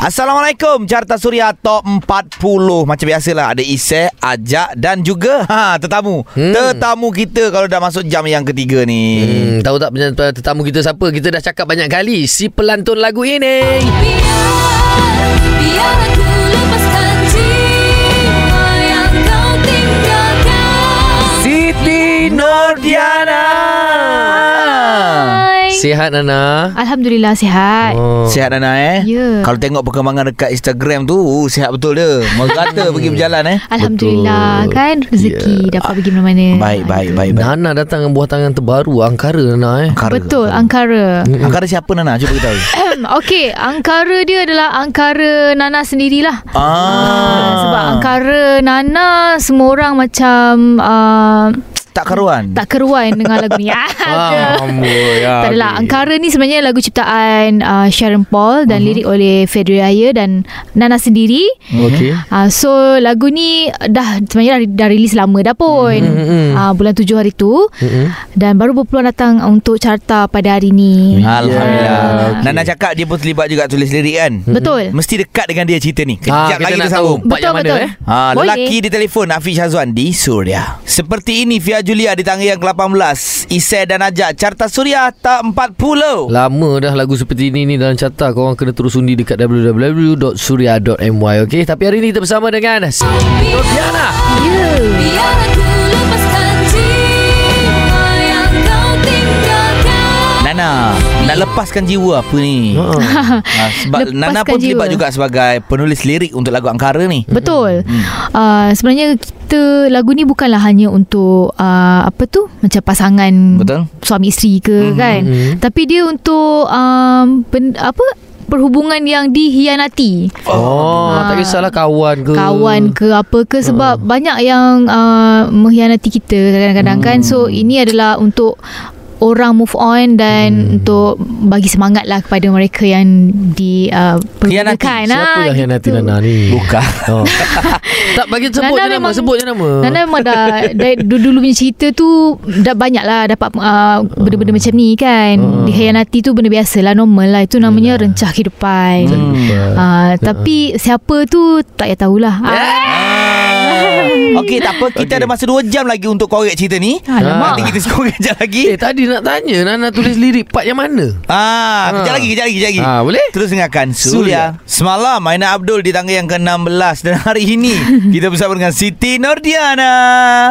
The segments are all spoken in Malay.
Assalamualaikum Carta Suria Top 40 Macam biasalah Ada Isai Ajak Dan juga ha, Tetamu hmm. Tetamu kita Kalau dah masuk jam yang ketiga ni Hmm, tahu tak tetamu kita siapa? Kita dah cakap banyak kali si pelantun lagu ini. Biar, biar aku lepaskan jiwa yang kau tinggalkan Siti Nordiana. Sihat Nana? Alhamdulillah sihat Oh. Sihat Nana eh? Ya. Kalau tengok perkembangan dekat Instagram tu uh, Sihat betul dia. Merata pergi berjalan eh? Alhamdulillah Betul. kan? Rezeki dapat pergi mana-mana. Baik baik baik, baik. Nana datang dengan buah tangan terbaru Angkara Nana eh. Angkara. Betul Angkara. Angkara siapa Nana? Cuba kita tahu. Okey Angkara dia adalah Angkara Nana sendirilah. Ah, Ah, sebab angkara Nana semua orang macam uh, Tak karuan tak keruan dengan lagu ni. Ah, Ah, amboi, ya, tak adalah. Angkara ni sebenarnya lagu ciptaan uh, Sharon Paul dan uh-huh. lirik oleh Fedri Raya dan Nana sendiri. Okey. Uh, so lagu ni dah sebenarnya dah, dah release lama dah pun. Mm-mm. Uh, bulan tujuh hari tu. Mm-mm. Dan baru berpeluang datang untuk carta pada hari ni. Alhamdulillah okey. Nana cakap dia pun terlibat juga tulis lirik kan Betul. Mesti dekat dengan dia cerita ni Ah, Kejap kita lagi kita sambung mana Betul, eh? betul. Ha, Boleh. lelaki di telefon Afiq Syazwan di Suria. Seperti ini Fia Julia di tangga yang ke-18. Isai dan Ajak Carta Suria tak 40. Lama dah lagu seperti ini ni dalam carta Korang kena terus undi dekat www.surya.my Okay Tapi hari ni kita bersama dengan Nordiana Ya. Biar aku lepaskan jiwa yang kau tinggalkan Nana, nak lepaskan jiwa apa ni? Ha. ha, sebab Lepaskan Nana pun terlibat jiwa. juga sebagai penulis lirik untuk lagu Angkara ni. Betul. Hmm. Uh, sebenarnya kita lagu ni bukanlah hanya untuk uh, apa tu macam pasangan Betul. suami isteri ke Mhm, mm-hmm. kan. mhm. Tapi dia untuk um, ben, apa perhubungan yang dihianati. Oh, Ah. tak kisahlah kawan ke Kawan ke apa ke sebab banyak yang uh, mengkhianati kita kadang-kadang kan. So ini adalah untuk orang move on dan Hmm. untuk bagi semangat lah kepada mereka yang di uh, Khianati. pergunakan. Siapa Ah, yang hianati gitu. Nana ni Bukan. oh. Tak bagi sebut Nana je nama memang- Sebut je nama Nana memang dah dari dulu punya cerita tu dah banyak lah dapat uh, benda-benda macam ni kan. Hmm. Dikhianati tu benda biasa lah normal lah. Itu namanya Yelah. rencah kehidupan. Hmm. Uh, tapi siapa tu tak payah tahulah. Ah. Okey, tak apa. Kita Okey. ada masa 2 jam lagi untuk korek cerita ni. Alamak. Nanti kita skor kejap lagi. Eh tadi nak tanya Nana tulis lirik part yang mana Ah, kejap Ah. lagi, kejap lagi, kejap lagi. Ah, boleh? Terus dengarkan Surya. Surya. Semalam Aina Abdul di tangga yang ke-16 dan hari ini kita bersama dengan Siti Nordiana.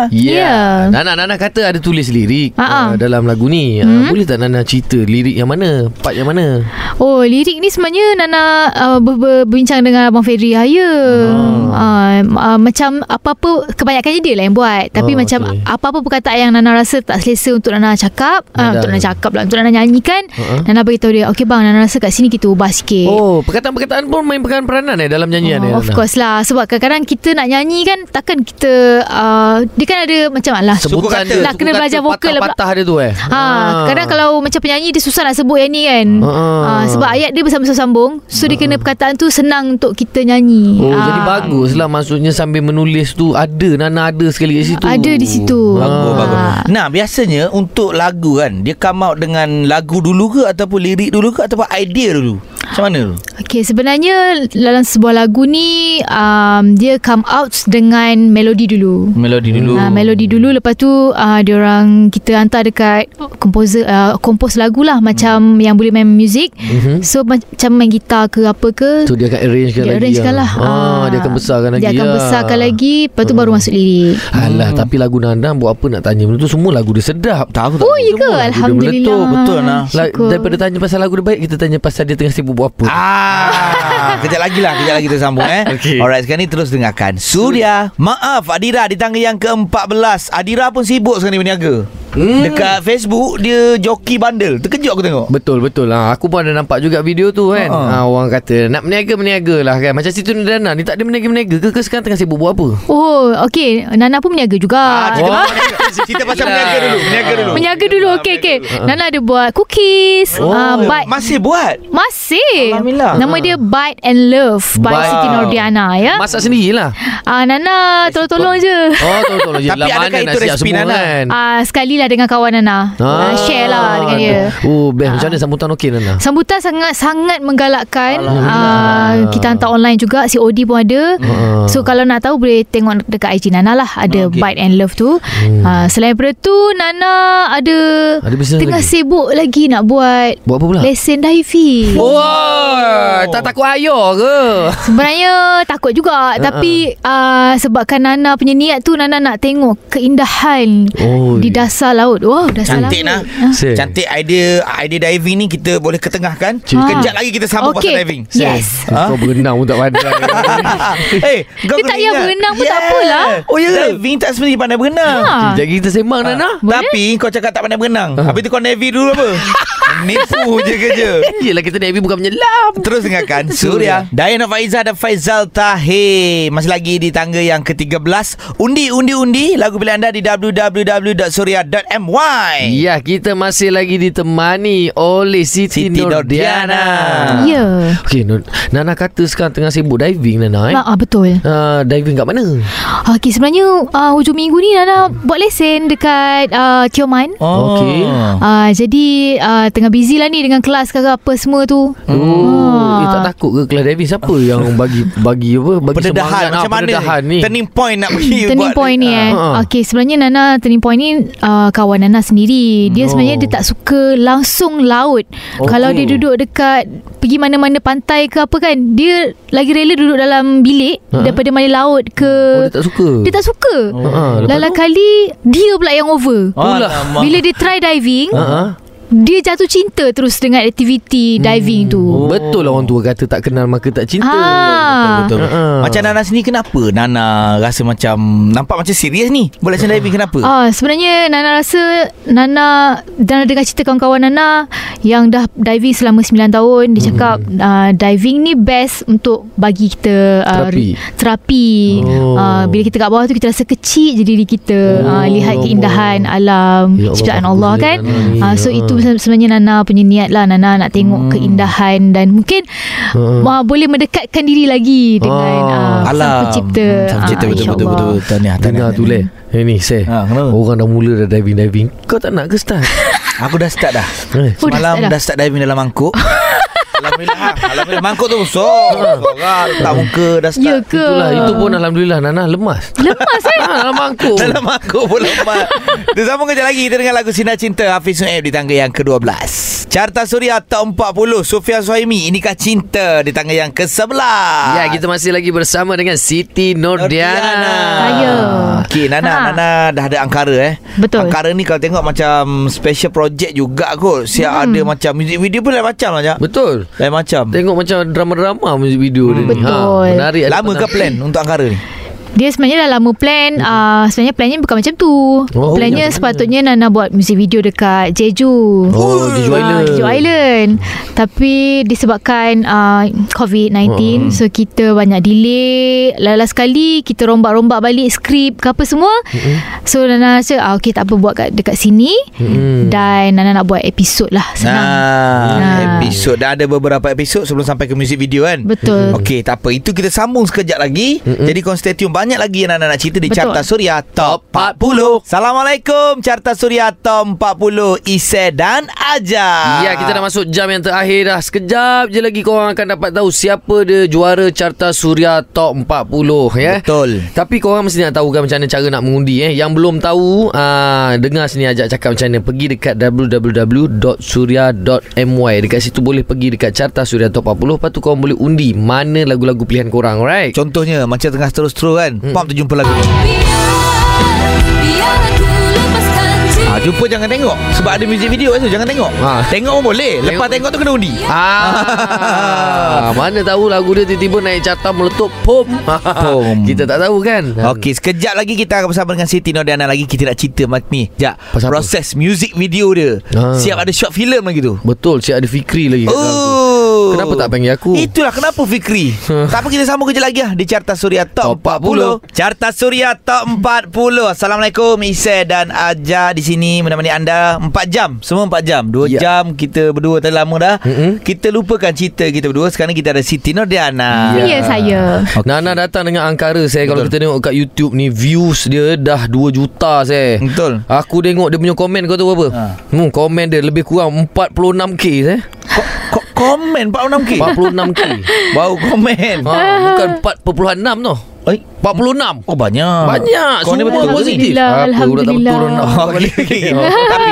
Ya. Nana Nana kata ada tulis lirik Ha, ha. uh, dalam lagu ni. Hmm. Uh, boleh tak Nana cerita lirik yang mana? Part yang mana? Oh, lirik ni sebenarnya Nana uh, ber- ber- berbincang dengan Abang Fedri Raya. Oh. Uh, uh, macam apa-apa kebanyakannya dia lah yang buat. Tapi Oh, macam okey. apa-apa perkataan yang Nana rasa tak selesa untuk Nana cakap, uh, untuk Nana cakap lah, untuk Nana nyanyikan, Uh-uh. Nana beritahu dia, "Okey bang, Nana rasa kat sini kita ubah sikit." Oh, perkataan-perkataan pun main peran peranan eh dalam nyanyian eh. Oh, of Nana? course lah Sebab kadang-kadang kita nak nyanyi kan Takkan kita uh, Dia kan ada macam lah Sebutan kata. dia, Nak kena belajar vokal lah pula. Patah-patah dia tu eh. Ha, kadang kalau macam penyanyi dia susah nak sebut yang ni kan. Ah. Ha, sebab ayat dia bersama-sama sambung. So dia kena perkataan tu senang untuk kita nyanyi. Oh, Ah. jadi bagus lah maksudnya sambil menulis tu ada Nana ada sekali kat situ. Ada di situ. Bagus, Ah. bagus. Nah, biasanya untuk lagu kan, dia come out dengan lagu dulu ke ataupun lirik dulu ke ataupun idea dulu? Macam mana tu? Okay, sebenarnya dalam sebuah lagu ni um, dia come out dengan melodi dulu. Melodi dulu. Uh, melodi dulu lepas tu uh, dia orang kita hantar dekat komposer uh, kompos lagu lah macam yang boleh main muzik. Mhm. So macam main gitar ke apa ke Tu dia akan arrangekan dia lagi. arrangekan lah. Ah, dia akan besarkan lagi. Dia akan lah. besarkan lagi Lepas tu baru masuk lirik Alah, tapi lagu Nana buat apa nak tanya benda tu semua lagu dia sedap. Tak aku tak. Oh ya ke lagu dia Alhamdulillah meletup, betul, Nah. Like, Syukur. daripada tanya pasal lagu dia baik Kita tanya pasal dia tengah sibuk buat apa? Ah, kejap lagi lah Kejap lagi kita sambung eh. Okey. Alright sekarang ni terus dengarkan. Surya Maaf Adira di tangga yang ke-14 Adira pun sibuk sekarang ni berniaga. Hmm. Dekat Facebook Dia joki bandel. Terkejut aku tengok. Betul betul. Lah Aku pun ada nampak juga video tu kan? Ha. ha. Orang kata Nak berniaga-berniaga lah kan? Macam situ Nana Ni tak ada berniaga-berniaga ke? Ke sekarang tengah sibuk buat apa? Oh okay Nana pun meniaga juga. Ah, cerita, Oh. pasal, cerita pasal berniaga dulu Berniaga dulu. Meniaga dulu Okay okay Nana ada buat cookies. Oh. ah, but Masih buat? Masih boleh. Alhamdulillah. Nama dia Bite and Love by Bite. Siti Nordiana ya. Masak sendirilah. Ah Nana tolong-tolong je. Oh, tolong-tolong je. Tapi adakah itu resipi Nana? kan? Ah sekali lah dengan kawan Nana. Ah, share lah dengan dia. Oh, best. Macam mana sambutan okey Nana? Sambutan sangat-sangat menggalakkan. Ah, kita hantar online juga COD pun ada. Ah. So kalau nak tahu boleh tengok dekat IG Nana lah ada Okey. Bite and Love tu. Ah, selain daripada tu Nana ada Ada tengah lagi? sibuk lagi nak buat Buat apa pula? lesen diving. Oh, tak takut air ke? Sebenarnya takut juga tapi uh, sebabkan Nana punya niat tu Nana nak tengok keindahan Oh, di dasar laut. Wow, dasar Cantik laut. nah. Sir. Cantik idea idea diving ni kita boleh ketengahkan. Ah. Kejap lagi kita sambung Okey. pasal diving. Yes. Kau berenang pun tak pandai. Eh, kau Dia tak payah berenang pun tak apalah. Oh ya ke? Diving tak sebenarnya pandai berenang. Ha. Jadi kita sembang Nana. Boleh? Tapi kau cakap tak pandai berenang. Habis tu kau Navy dulu apa? Nipu je kerja. Yelah kita Navy bukan menyelam. Terus dengarkan Suria Diana Faizal dan Faizal Tahir Masih lagi di tangga yang ke-13 Undi, undi, undi Lagu pilihan anda di www.suria.my Ya, kita masih lagi ditemani oleh Siti, Siti Nordiana. Nordiana. Ya. Okey, Nur- Nana kata sekarang tengah sibuk diving Nana eh. Ah, ah, betul. Uh, diving kat mana? Okey, sebenarnya uh, hujung minggu ni Nana buat lesen dekat uh, Tioman. Oh. Okey. Uh, jadi uh, tengah busy lah ni dengan kelas ke apa semua tu. Oh, Ah. eh, tak takut ke kelas diving siapa yang bagi bagi apa? Bagi Pendedahan semangat, Macam ah, mana pendedahan ni ni? Turning point nak pergi Turning buat point ni eh. Ah. Okey, sebenarnya Nana turning point ni uh, kawan Nana sendiri. Dia Oh. sebenarnya dia tak suka langsung laut. Okey. Kalau dia duduk dekat pergi mana-mana pantai ke apa kan, dia lagi rela duduk dalam bilik Ha? daripada main laut ke Oh, dia tak suka. Dia tak suka. Oh. Ha, lepas Lala kali dia pula yang over. Alamak. Bila dia try diving, Ha, ha. Dia jatuh cinta terus dengan aktiviti diving tu. Oh. Betul lah orang tua kata tak kenal maka tak cinta. Ah. Betul. Ha-ha. Macam Nana sendiri kenapa Nana rasa macam Nampak macam serius ni Buat lesson diving kenapa Ah, sebenarnya Nana rasa Nana Nana dengar cerita kawan-kawan Nana yang dah diving selama 9 tahun dia cakap uh, diving ni best untuk bagi kita uh, Terapi. terapi. Oh. Uh, bila kita kat bawah tu kita rasa kecil je diri kita Oh, uh, lihat keindahan alam Ya Allah, ciptaan bagusnya Allah kan. Nana ni. Uh, so Ha. itu sebenarnya Nana punya niat lah Nana nak tengok keindahan dan mungkin Ha. uh, boleh mendekatkan diri lagi dengan Ah. uh, sang pencipta. Hmm, Sang pencipta Ah, betul, betul, insyaAllah. betul, betul. Tahniah, tahniah, Dengar tu leh. Eh ni saya. Ha, kenapa? Orang dah mula dah diving-diving. Kau tak nak ke start? Aku dah start dah Eh. Oh, dah Semalam start dah? dah start diving dalam mangkuk Alhamdulillah. Alhamdulillah. Mangkuk tu besar. Besar Tak muka dah start. Ya ke? Itulah itu pun alhamdulillah. Nana lemas. Lemas eh? Ha, dalam mangkuk. Dalam mangkuk pun lemah Kita sambung kejap lagi. Kita dengar lagu Sinar Cinta Hafiz Suhaib di tangga yang ke-12 Carta Suria Top 40 Sofia Suhaimi Inikah Cinta di tangga yang ke-11 Ya, kita masih lagi bersama dengan Siti Nordiana. Saya. Okey, Nana, Ha. Nana dah ada angkara eh. Betul. Angkara ni kalau tengok macam special project juga kot. Siap Hmm. ada macam music video pun lain macam lah. Betul. Lain macam. Tengok macam drama-drama muzik video dia ni. Betul. Ha, menarik. Lama ke plan untuk angkara ni? Dia sebenarnya dah lama plan uh, Sebenarnya plannya bukan macam tu Oh, Plannya macam sepatutnya Nana buat music video dekat Jeju Oh, Jeju Ah, Island. Jeju Island Tapi disebabkan uh, COVID-19 Hmm. So kita banyak delay Last sekali Kita rombak-rombak balik Skrip ke apa semua So Nana rasa ah, Okay tak apa buat kat, dekat sini Hmm. Dan Nana nak buat episod lah Senang Nah, Ah. episod dah ada beberapa episod sebelum sampai ke music video kan. Betul Okey, tak apa. Itu kita sambung sekejap lagi. Mm-mm. Jadi tune. Banyak lagi yang Nana nak cerita di Betul. Carta Suria Top 40. Assalamualaikum. Carta Suria Top 40. Ise dan Aja. Ya, kita dah masuk jam yang terakhir dah. Sekejap je lagi korang akan dapat tahu siapa dia juara Carta Suria Top 40 ya. Betul. Tapi korang mesti nak tahu kan macam mana cara nak mengundi eh. Yang belum tahu, uh, dengar sini ajak cakap macam mana. Pergi dekat www.surya.my. Dekat situ boleh pergi dekat Carta Suria Top 40. Lepas tu korang boleh undi mana lagu-lagu pilihan korang, alright? Contohnya macam tengah terus-terus kan. Mm. Pam tu jumpa lagu ni. Ah, jumpa jangan tengok Sebab ada music video situ Jangan tengok Ha. Tengok pun boleh Lepas tengok tu kena undi Ah, mana tahu lagu dia tiba-tiba naik carta meletup pom. Pom. Kita tak tahu kan. Okey, sekejap lagi kita akan bersama dengan Siti Nordiana lagi kita nak cerita mak ni. Jap, Pasal apa? proses music video dia. Ah. Siap ada short film lagi tu. Betul, Cik ada Fikri lagi tu. Oh, Kenapa tak panggil aku? Itulah kenapa Fikri. Tak apa kita sambung kejap lagi lah Di Carta Suria Top, Top 40 Carta Suria Top 40 Assalamualaikum Isai dan Aja di sini. Menemani anda 4 jam. Semua 4 jam. 2 Ya. jam Kita berdua tadi lama dah. Mm-mm. Kita lupakan cerita kita berdua. Sekarang kita ada Siti Nordiana. Ya. Yeah, saya. Nana datang dengan angkara saya. Kalau Betul. kita tengok kat YouTube ni Views dia dah 2 juta saya. Betul. Aku tengok dia punya komen kau tahu apa? Ha. Hmm, komen dia lebih kurang 46k saya. Ko- ko- Komen 46k 46k. Baru komen ha, bukan 4.6 tu. Oi, 46. Oh banyak Banyak. Kau ni Semua betul positif. Alhamdulillah, Apa, tak betul Oh, boleh. Tapi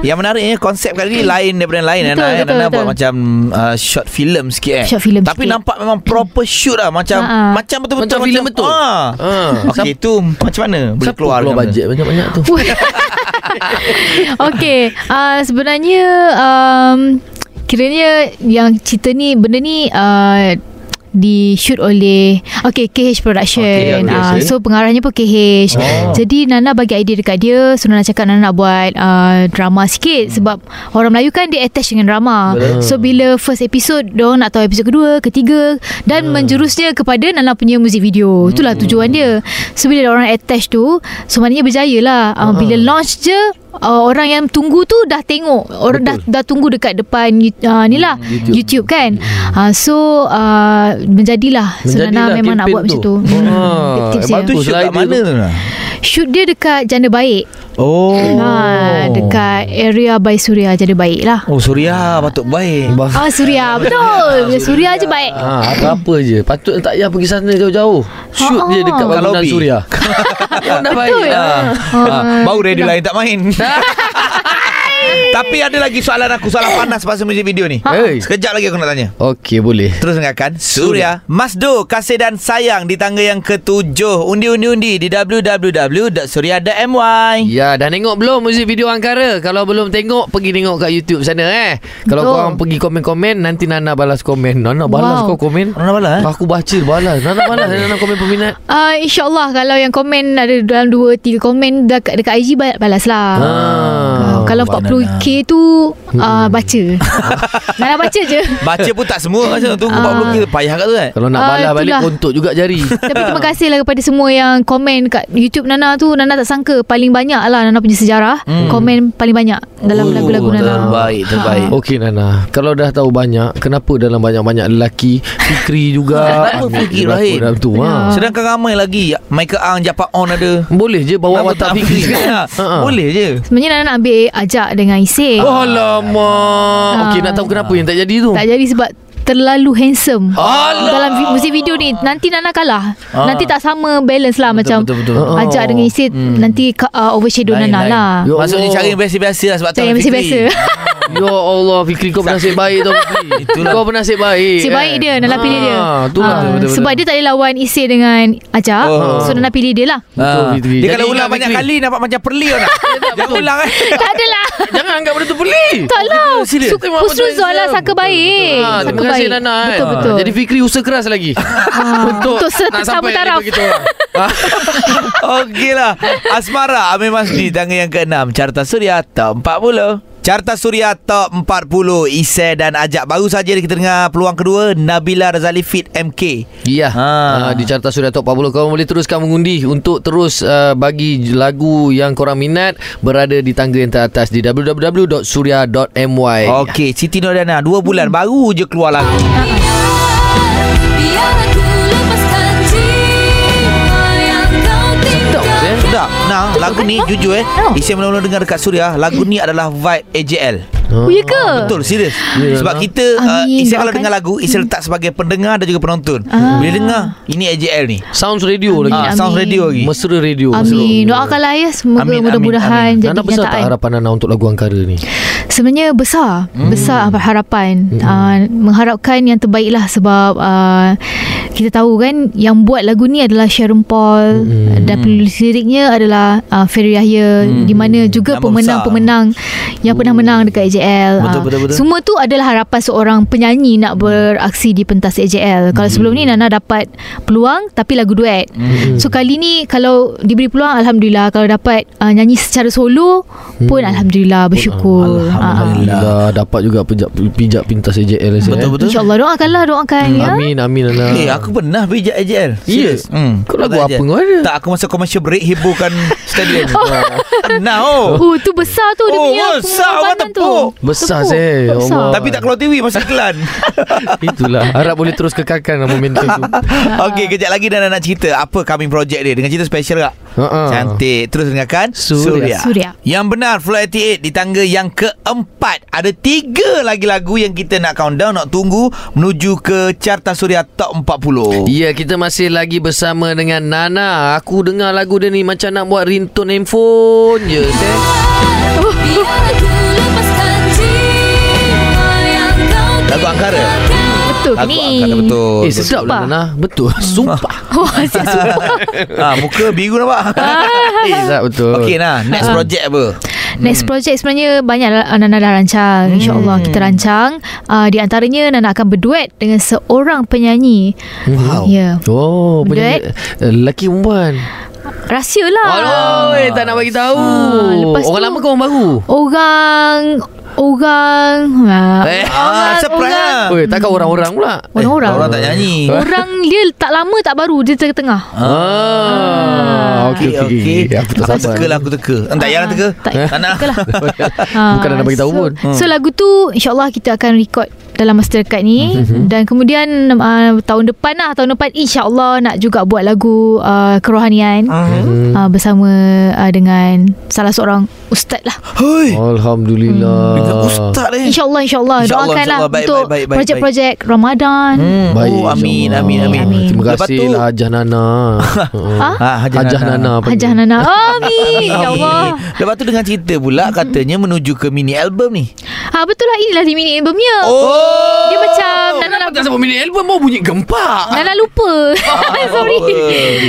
yang menariknya konsep kali ni lain daripada yang lain Betul, Nana, betul, Nana betul. buat macam uh, short film sikit eh. Short film Tapi sikit. nampak memang proper shoot lah macam Ha-ha. macam betul-betul Macam filem betul. Ah. Ha. Okey tu macam mana boleh Siapa keluar keluar macam bajet banyak-banyak tu? Okay uh, Sebenarnya um, Kiranya Yang cerita ni Benda ni uh, di shoot oleh Okay KH Production. Okay, uh, So pengarahnya pun KH Oh. Jadi Nana bagi idea dekat dia. So Nana cakap Nana nak buat uh, Drama sikit. Sebab Orang Melayu kan Dia attach dengan drama. Betul. So bila first episode Diorang nak tahu episode kedua Ketiga Dan menjurusnya kepada Nana punya music video. Itulah tujuan dia. So bila orang attach tu So maknanya berjaya lah. Uh, Bila launch je uh, Orang yang tunggu tu Dah tengok Orang dah, dah tunggu dekat depan uh, Ni lah YouTube. YouTube, YouTube kan uh, So uh, Menjadilah So Nana Menjadilah memang nak buat macam tu. tu Ah, Tips dia. bagus. Tu shoot kat mana tu. tu? Shoot dia dekat Janda Baik Oh. Ha, Dekat area by Suria Janda Baik lah Oh Suria patut baik. Bah- Ah Suria Betul. Suria je baik. Ha, apa-apa je. Patut tak payah pergi sana jauh-jauh. Shoot Ha, je ha. dekat Kat bangunan. Suria Dah baik. Betul. lah. Ah, Baru radio lain tak main Tapi ada lagi soalan aku Soalan panas pasal muzik video ni. Hey. Sekejap lagi aku nak tanya. Okey boleh. Terus dengarkan. Surya Masdo Kasih dan sayang Di tangga yang ketujuh. Undi-undi-undi Di www.surya.my Ya dah tengok belum muzik video Angkara Kalau belum tengok Pergi tengok kat YouTube sana eh. Kalau Betul. korang pergi komen-komen Nanti Nana balas komen. Nana balas Wow. kau komen? Mana bala eh? Aku baca balas. Nana balas Nana komen peminat. Uh, InsyaAllah Kalau yang komen Ada dalam 2-3 komen Dekat, dekat IG ba- Balas lah Ah, Kalau banana. 40k tu uh, Baca Nana baca je Baca pun tak semua Macam tu Ah. 40 kira Payah kat tu kan Kalau nak Ah, balas balik itulah. Kontok juga jari Tapi terima kasih lah kepada semua yang komen kat YouTube Nana tu Nana tak sangka paling banyak lah Nana punya sejarah Hmm. Komen paling banyak dalam Oh, lagu-lagu Nana. Terbaik Terbaik Okey Nana Kalau dah tahu banyak Kenapa dalam banyak-banyak lelaki Fikri juga Kenapa Fikri Rahim? dalam tu ha. Sedangkan ramai lagi Michael Ang Japak On ada Boleh je bawa watak tak Fikri Fikri? Ha, ha. Boleh je Sebenarnya Nana nak ambil ajak dengan Isik. Oh alamak Okey Ah. nak tahu kenapa yang tak jadi tu Tak jadi sebab terlalu handsome Alah. dalam vi- muzik video ni nanti Nana kalah Ah. nanti tak sama balance lah macam betul, betul. Ah. ajak dengan Isid nanti ka- uh, overshadow Lain, Nana lain. lah Ya Maksudnya cara yang biasa-biasa lah Sebab tu Fikri. biasa-biasa. Ya Allah Fikri kau penasib baik tau Fikri Itulah. Kau penasib baik Si baik dia Nana pilih dia Ah, betul-betul. Sebab dia tak boleh lawan Isir dengan Ajak Oh. So Nana pilih dia lah Betul, Ah. Fitri. Dia kalau ulang banyak kali Nampak macam perli nak Jangan ulang eh Tak adalah anggap benda tu beli Tak lah. Husnuzon lah Saka baik. Ah, Saka terima kasih baik. Nana. Kan. Betul Ah, betul. Jadi Fikri usaha keras lagi. Ah, Untuk se- nak sama sampai taraf. Okey lah Asmara Amir Masdi Tangga yang ke-6 Carta Suria Top 40 Carta Suria Top 40 Isai dan Ajak. Baru saja kita dengar peluang kedua Nabila Razali Fit MK Ya Ha. ha. Di Carta Suria Top 40 Korang boleh teruskan mengundi Untuk terus uh, bagi lagu yang korang minat Berada di tangga yang teratas Di www.surya.my Okey Siti Nordana 2 bulan Baru je keluar lagu Nah lagu ni jujur eh Oh. Isai mula-mula dengar dekat Suria Lagu ni adalah vibe AJL Oh ya ke? Betul serius Ya, Sebab Nana. kita uh, Amin, Isai kalau dengar lagu Isai letak sebagai pendengar Dan juga penonton Ah. Bila dengar Ini AJL ni Sounds radio Amin, lagi Ah, Sound amin. radio lagi Mesra radio Amin mesra. Doakanlah ya Semoga Amin, amin, mudah-mudahan amin. Jadi Nana besar tak kenyataan harapan Nana Untuk lagu Angkara ni Sebenarnya besar hmm. Besar harapan hmm. uh, Mengharapkan yang terbaik lah Sebab uh, kita tahu kan yang buat lagu ni adalah Sharon Paul Hmm. dan penulis liriknya adalah uh, Ferry Yahya Hmm. di mana juga Nama pemenang-pemenang yang pernah menang dekat AJL. Betul, Ah, betul, betul. Semua tu adalah harapan seorang penyanyi nak beraksi di pentas AJL. Kalau sebelum ni Nana dapat peluang tapi lagu duet. Hmm. So kali ni kalau diberi peluang alhamdulillah kalau dapat uh, nyanyi secara solo pun alhamdulillah bersyukur. Ah, ah. Alhamdulillah dapat juga pijak pijak pintas AJL saya. Betul, betul. InsyaAllah doakanlah doakan ya. Amin amin Ana. Eh aku pernah pijak AJL Ya? Serius hmm. Kau lagu apa kau ada? Tak aku masa commercial break Hiburkan stadium Pernah oh Oh tu besar tu dia Oh, besar, orang tu. tepuk. Besar, saya. Ya. Tapi tak keluar TV Masa iklan Itulah. Harap boleh terus kekalkan momentum tu. Okey kejap lagi Nana nak cerita Apa coming project dia Dengan cerita special tak Ha-ha. Cantik Terus dengarkan Suria. Suria. Yang benar Flow 88 Di tangga yang keempat Ada tiga lagi lagu Yang kita nak countdown Nak tunggu Menuju ke Carta Suria Top 40 Ya, kita masih lagi bersama dengan Nana. Aku dengar lagu dia ni macam nak buat ringtone handphone je. Seh. Betul ke ni? Betul Eh, sedap lah. Nana. Betul. Sumpah. Oh, asyik sumpah. ha, Muka biru nampak eh, tak betul. Okey nah Next project apa Next project sebenarnya banyak lah Nana dah rancang. InsyaAllah kita rancang. Uh, di antaranya Nana akan berduet dengan seorang penyanyi. Wow. Ya. Oh, Duet. penyanyi. eh, Lelaki perempuan. Rahsia lah. Aduh, eh, tak nak bagi tahu. Ah, lepas orang tu- lama ke orang baru? Orang orang ah, Eh, Ah, surprise lah. Oi, takkan orang-orang pula. Orang-orang. Orang tak nyanyi Orang dia tak lama tak baru Dia tengah-tengah Ah, okey okey. okey. okey. Aku tak Aku sabar. teka lah aku teka Tak payah nak teka Tak, Tak nak teka lah. Bukan nak bagi tahu so, pun. So lagu tu InsyaAllah kita akan record dalam masa dekat ni. Dan kemudian uh, tahun depan lah tahun depan insyaallah nak juga buat lagu uh, kerohanian. Hmm. uh, bersama uh, dengan salah seorang ustaz lah. Hoi. Alhamdulillah. Dengan ustaz ni insyaallah insyaallah. InsyaAllah, doakanlah insyaAllah. Baik, untuk baik, baik, baik, projek-projek Ramadan. Hmm, Baik, oh, amin, insyaAllah. amin, amin, Amin. Terima Lepas kasih tu- lah Hajah Nana. Ha? Ha, Hajah, Hajah Nana. Nana. Hajah Nana. Amin. Ya Allah. Lepas tu dengan cerita pula Katanya menuju ke mini album ni ha betul lah inilah di mini albumnya Oh dia macam Nana Kenapa nak tak sebut mini album mau bunyi gempak? Nana lupa Sorry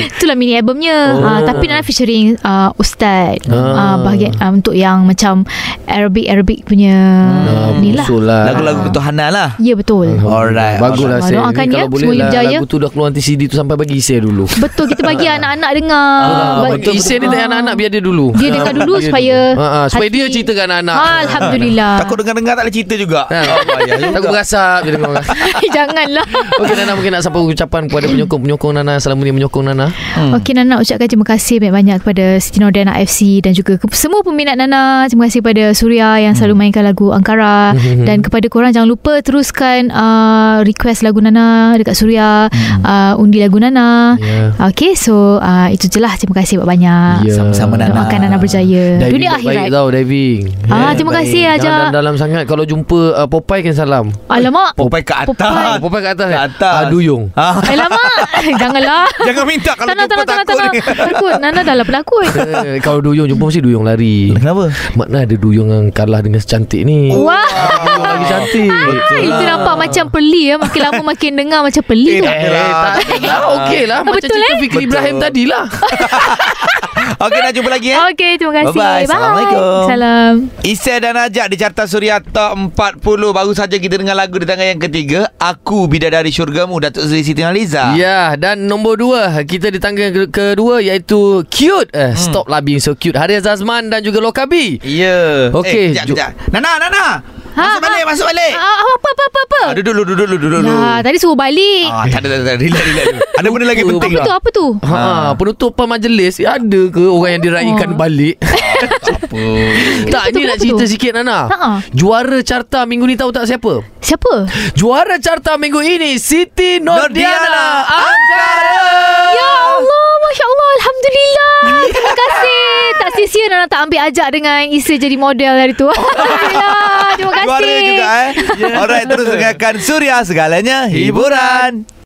Itulah mini albumnya oh. uh, Tapi Nana featuring uh, Ustaz Ah. uh, Bahagian uh, Untuk yang macam Arabic-Arabic punya Ah, Ni lah musuh lah. Lagu-lagu ketuhanan lah Ya betul Alright, Bagus alright. lah saya. Doakan ya, semoga lah berjaya. lagu tu dah keluar nanti CD tu sampai bagi Isai dulu. Betul kita bagi anak-anak dengar Ah, betul, Isai ni tak anak-anak biar dia dulu. Dia dengar dulu supaya supaya dia cerita kat anak-anak. Ah, Alhamdulillah Takut dengar-dengar tak boleh cerita juga Ha. Oh. Takut berasap je dengar orang. Janganlah Okey Nana mungkin nak sampai ucapan kepada penyokong-penyokong Nana selama ni menyokong Nana. Hmm. Okey Nana ucapkan terima kasih banyak-banyak kepada Siti Nordana FC dan juga ke semua peminat Nana. Terima kasih kepada Surya yang selalu mainkan lagu Angkara dan kepada korang jangan lupa teruskan uh, request lagu Nana dekat Surya, uh, undi lagu Nana. Ya. Okey so uh, itu je lah. Terima kasih banyak-banyak. Ya. Sama-sama Nana. Doakan Nana berjaya. Diving Dunia baik akhirat. tau diving. Ah, terima baik. kasih Aja. dalam-dalam sangat Kalau jumpa uh, Popeye kan salam Alamak. Popeye ke atas Popeye. oh, Popeye kat atas Kat eh? atas ah, Duyung ah. Alamak. Janganlah. Jangan minta Kalau Tanah, jumpa tanah, takut tanah. Takut. Nana dah lah penakut. eh, Kalau Duyung jumpa Mesti Duyung lari Kenapa? Makna ada Duyung yang kalah dengan secantik ni Wah. Duyung lagi cantik Ah, itu nampak macam peli ya. Makin lama makin dengar macam peli Eh, tak Eh, adalah. tak adalah Okey lah Macam Betul, cerita eh? Fikri Ibrahim tadi lah Okey nak jumpa lagi eh Okey, terima kasih. Bye-bye. Assalamualaikum. Salam. Isai dan Ajak di Carta Suria Top 40 Baru saja kita dengar lagu di tangga yang ketiga Aku Bidadari Syurgamu Datuk Seri Siti Nurhaliza Ya dan nombor dua Kita di tangga ke- kedua Iaitu Cute eh, Stop lah being so cute Haris Azman dan juga Lokabi Ya Okey, eh, kejap, ju- kejap. Nana, Nana Masuk balik, masuk balik Ah, apa apa apa apa? ah, Duduk dulu, duduk dulu, duduk dulu Ya, tadi suruh balik. Ah, tak ada, tak ada, relax, relax. Ada benda lagi Apa penting apa tu? Apa tu? Ha, penutupan majlis Ada ke orang yang diraikan Oh. balik Apa? Tak ni nak cerita tu? sikit Nana Ha-ha. Juara carta minggu ni tahu tak siapa? Siapa? Juara carta minggu ini Siti Nordiana Nordiana Angkara Ya Allah, Masya Allah, Alhamdulillah. Terima kasih. Tak sia-sia Nana tak ambil ajak dengan Isa jadi model hari tu. Alhamdulillah. Terima kasih. Juara juga eh Alright terus dengarkan Suria Segalanya Hiburan